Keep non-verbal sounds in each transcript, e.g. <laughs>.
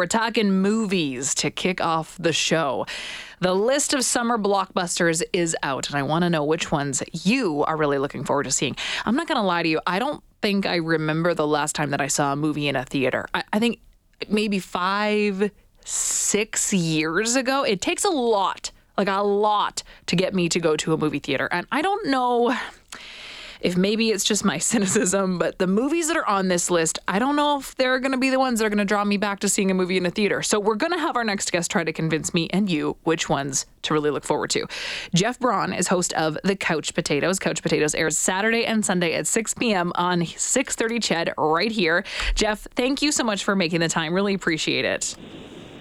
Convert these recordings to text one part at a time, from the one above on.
we're talking movies to kick off the show. The list of summer blockbusters is out, and I want to know which ones you are really looking forward to seeing. I'm not going to lie to you, I don't think I remember the last time that I saw a movie in a theater. I, I think maybe five, six years ago. It takes a lot, like a lot, to get me to go to a movie theater. And I don't know if maybe it's just my <laughs> cynicism, but the movies that are on this list, I don't know if they're going to be the ones that are going to draw me back to seeing a movie in a theater. So we're going to have our next guest try to convince me and you which ones to really look forward to. Jeff Braun is host of The Couch Potatoes. Couch Potatoes airs Saturday and Sunday at 6 p.m. on 630 CHED right here. Jeff, thank you so much for making the time. Really appreciate it.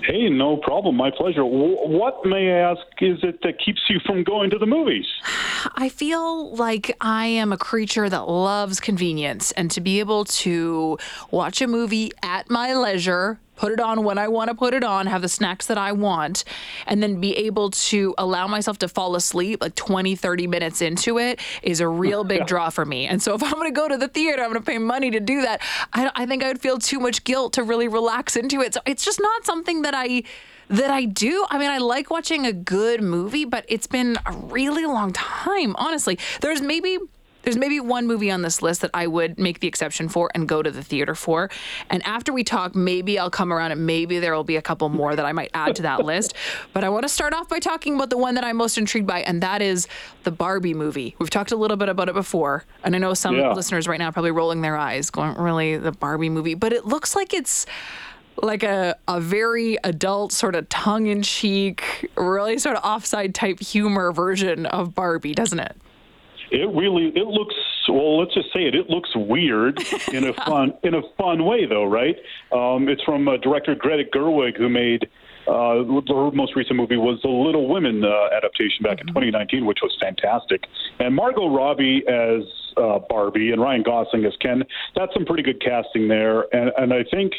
Hey, no problem. My pleasure. What, may I ask, is it that keeps you from going to the movies? I feel like I am a creature that loves convenience and to be able to watch a movie at my leisure put it on when I want to put it on, have the snacks that I want, and then be able to allow myself to fall asleep like 20, 30 minutes into it is a real big <laughs> draw for me. And so if I'm going to go to the theater, I'm going to pay money to do that. I, I think I would feel too much guilt to really relax into it. So it's just not something that I that I do. I mean, I like watching a good movie, but it's been a really long time, honestly. There's maybe there's maybe one movie on this list that I would make the exception for and go to the theater for. And after we talk, maybe I'll come around and maybe there will be a couple more that I might add to that list. But I want to start off by talking about the one that I'm most intrigued by, and that is the Barbie movie. We've talked a little bit about it before, and I know some yeah. listeners right now probably rolling their eyes, going, really, the Barbie movie? But it looks like it's like a, a very adult, sort of tongue in cheek, really sort of offside type humor version of Barbie, doesn't it? It really it looks well. Let's just say it. It looks weird in a <laughs> fun in a fun way, though, right? Um, it's from uh, director Greta Gerwig, who made uh, her most recent movie was the Little Women uh, adaptation back mm-hmm. in 2019, which was fantastic. And Margot Robbie as uh, Barbie and Ryan Gosling as Ken. That's some pretty good casting there, and and I think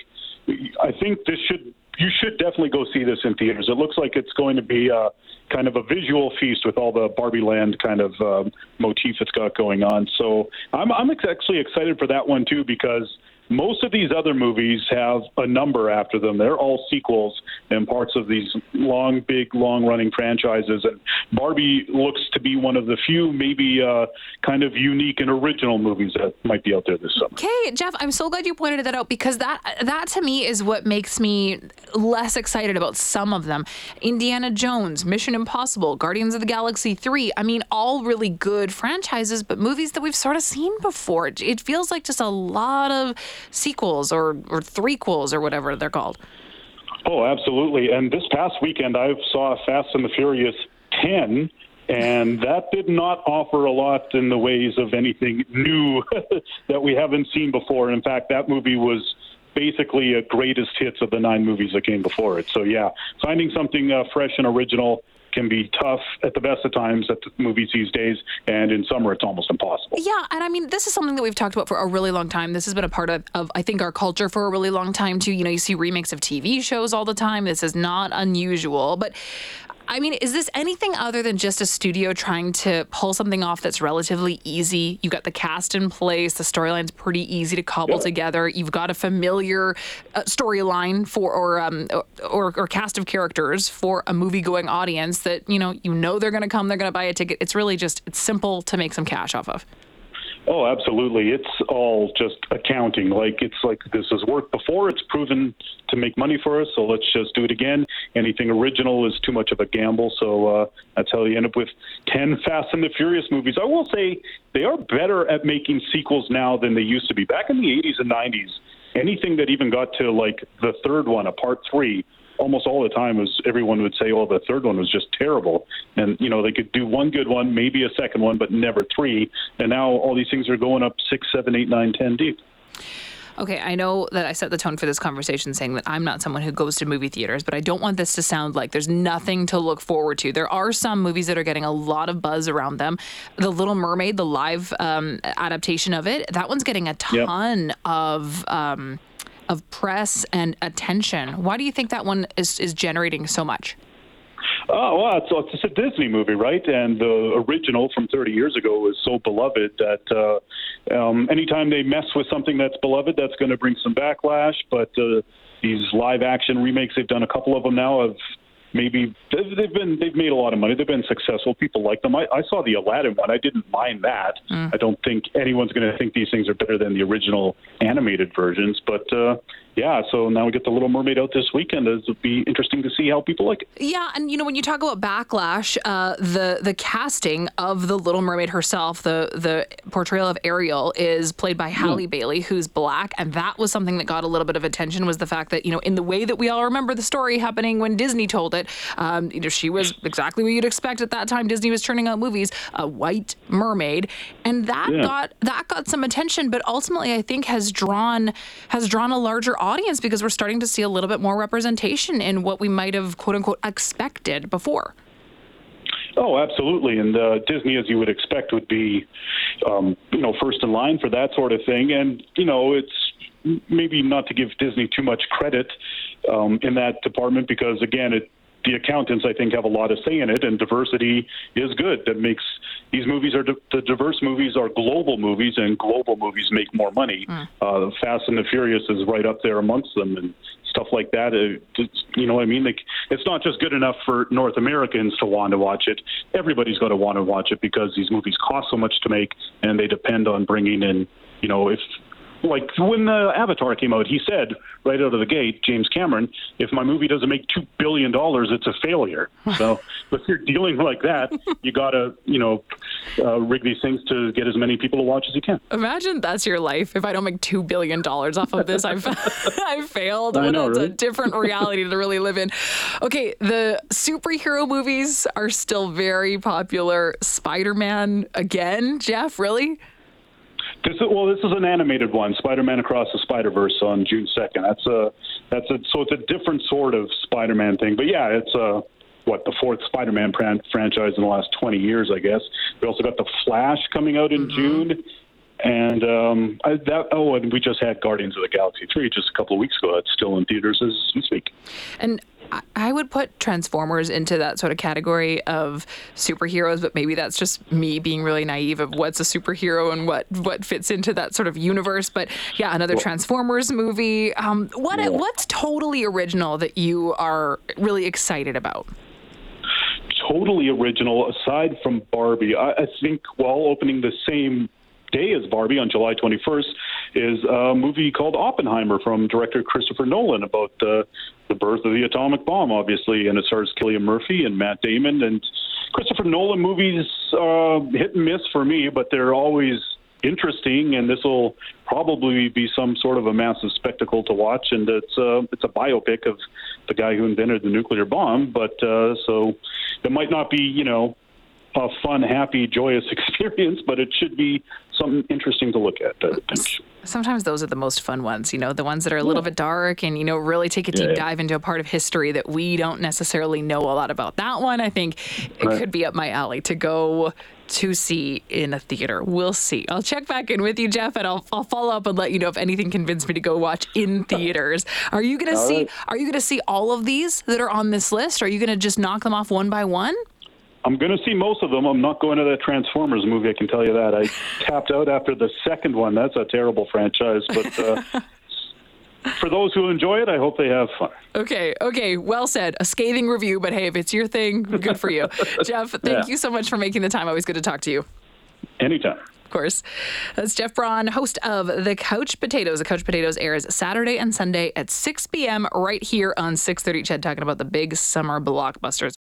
I think this should you should definitely go see this in theaters. It looks like it's going to be a, kind of a visual feast with all the Barbie Land kind of um, motif it's got going on. So I'm, I'm actually excited for that one too because most of these other movies have a number after them. They're all sequels and parts of these long, big, long running franchises. And Barbie looks to be one of the few, maybe uh, kind of unique and original movies that might be out there this summer. Okay, Jeff, I'm so glad you pointed that out because that that to me is what makes me less excited about some of them. Indiana Jones, Mission Impossible, Guardians of the Galaxy 3. I mean, all really good franchises, but movies that we've sort of seen before. It feels like just a lot of sequels or or threequels or whatever they're called. Oh, absolutely. And this past weekend, I saw Fast and the Furious 10, and that did not offer a lot in the ways of anything new <laughs> that we haven't seen before. In fact, that movie was basically a greatest hits of the nine movies that came before it. So, yeah, finding something uh, fresh and original can be tough at the best of times at the movies these days, and in summer it's almost impossible. Yeah, and I mean this is something that we've talked about for a really long time. This has been a part of, of I think our culture for a really long time too. You know, you see remakes of TV shows all the time. This is not unusual, but I mean, is this anything other than just a studio trying to pull something off that's relatively easy? You got the cast in place, the storyline's pretty easy to cobble yeah. together. You've got a familiar uh, storyline for or, um, or or cast of characters for a movie-going audience that you know you know they're going to come, they're going to buy a ticket. It's really just it's simple to make some cash off of. Oh, absolutely. It's all just accounting. Like it's like this has worked before. It's proven to make money for us, so let's just do it again. Anything original is too much of a gamble. So uh, that's how you end up with ten Fast and the Furious movies. I will say they are better at making sequels now than they used to be. Back in the 80s and 90s, anything that even got to like the third one, a part three, almost all the time was everyone would say, "Oh, the third one was just terrible," and you know they could do one good one, maybe a second one, but never three. And now all these things are going up six, seven, eight, nine, ten deep. Okay, I know that I set the tone for this conversation saying that I'm not someone who goes to movie theaters, but I don't want this to sound like there's nothing to look forward to. There are some movies that are getting a lot of buzz around them. The Little Mermaid, the live um, adaptation of it, that one's getting a ton yep. of. Um, of press and attention. Why do you think that one is, is generating so much? Oh, well, it's, it's a Disney movie, right? And the original from 30 years ago is so beloved that uh, um, anytime they mess with something that's beloved, that's going to bring some backlash. But uh, these live action remakes. They've done a couple of them now. Of maybe they've they've been they've made a lot of money. They've been successful. People like them. I, I saw the Aladdin one. I didn't mind that. I don't think anyone's going to think these things are better than the original animated versions. But uh, yeah, so now we get the Little Mermaid out this weekend. It'll be interesting to see how people like it. Yeah, and you know when you talk about backlash, uh, the the casting of the Little Mermaid herself, the the portrayal of Ariel is played by Halle Bailey, who's black, and that was something that got a little bit of attention. Was the fact that you know in the way that we all remember the story happening when Disney told it, um, you know she was exactly what you'd expect at that time. Disney was turning out movies, a white mermaid, and that Yeah. got that got some attention, but ultimately I think has drawn has drawn a larger audience because we're starting to see a little bit more representation in what we might have quote unquote expected before. Oh, absolutely. And uh, Disney, as you would expect, would be, um, you know, first in line for that sort of thing. And you know, it's maybe not to give Disney too much credit um, in that department because, again, it. The accountants, I think, have a lot of say in it, and diversity is good. That makes these movies are the diverse movies are global movies, and global movies make more money. Uh, Fast and the Furious is right up there amongst them, and stuff like that. Uh, it's- you know what I mean? Like, it's not just good enough for North Americans to want to watch it. Everybody's going to want to watch it because these movies cost so much to make, and they depend on bringing in, you know, if like when the Avatar came out, he said right out of the gate, James Cameron, if my movie doesn't make two billion dollars, it's a failure. <laughs> So if you're dealing like that, you got to, you know, uh, rig these things to get as many people to watch as you can. Imagine that's your life. If I don't make two billion dollars off of this, I've <laughs> I've failed. I know, that's a different reality to really live in. Okay, the superhero movies are still very popular. Spider-Man again, Jeff, really? This is, well, this is an animated one, Spider-Man Across the Spider-Verse on June second. That's a that's a so it's a different sort of Spider-Man thing. But yeah, it's a what the fourth Spider-Man fran- franchise in the last 20 years, I guess. We also got the Flash coming out in mm-hmm. June, and um, I, that oh, and we just had Guardians of the Galaxy three just a couple of weeks ago. It's still in theaters as we speak. And I- would put Transformers into that sort of category of superheroes, but maybe that's just me being really naive of what's a superhero and what what fits into that sort of universe. But yeah, another Transformers movie. Um, what what's totally original that you are really excited about? totally original aside from Barbie. I, I think while opening the same day as Barbie on July 21st is a movie called Oppenheimer from director Christopher Nolan about the the birth of the atomic bomb, obviously, and it stars Cillian Murphy and Matt Damon. And Christopher Nolan movies uh, hit and miss for me, but they're always interesting, and this will probably be some sort of a massive spectacle to watch. And it's uh, it's a biopic of the guy who invented the nuclear bomb, but uh, so it might not be you know a fun, happy, joyous <laughs> experience, but it should be something interesting to look at. I think. Sometimes those are the most fun ones, you know, the ones that are a little bit dark and, you know, really take a deep Yeah. dive into a part of history that we don't necessarily know a lot about. That one, I think it Right. could be up my alley to go to see in a theater. We'll see. I'll check back in with you, Jeff, and I'll, I'll follow up and let you know if anything convinced me to go watch in <laughs> theaters. Are you going to All see, right. are you going to see all of these that are on this list? Are you going to just knock them off one by one? I'm going to see most of them. I'm not going to that Transformers movie. I can tell you that. I <laughs> tapped out after the second one. That's a terrible franchise, but. Uh, <laughs> For those who enjoy it, I hope they have fun. Okay, okay, well said. A scathing review, but hey, if it's your thing, good for you. <laughs> Jeff, thank Yeah. you so much for making the time. Always good to talk to you. Anytime. Of course. That's Jeff Braun, host of The Couch Potatoes. The Couch Potatoes airs Saturday and Sunday at 6 p.m. right here on 630 Ched, talking about the big summer blockbusters.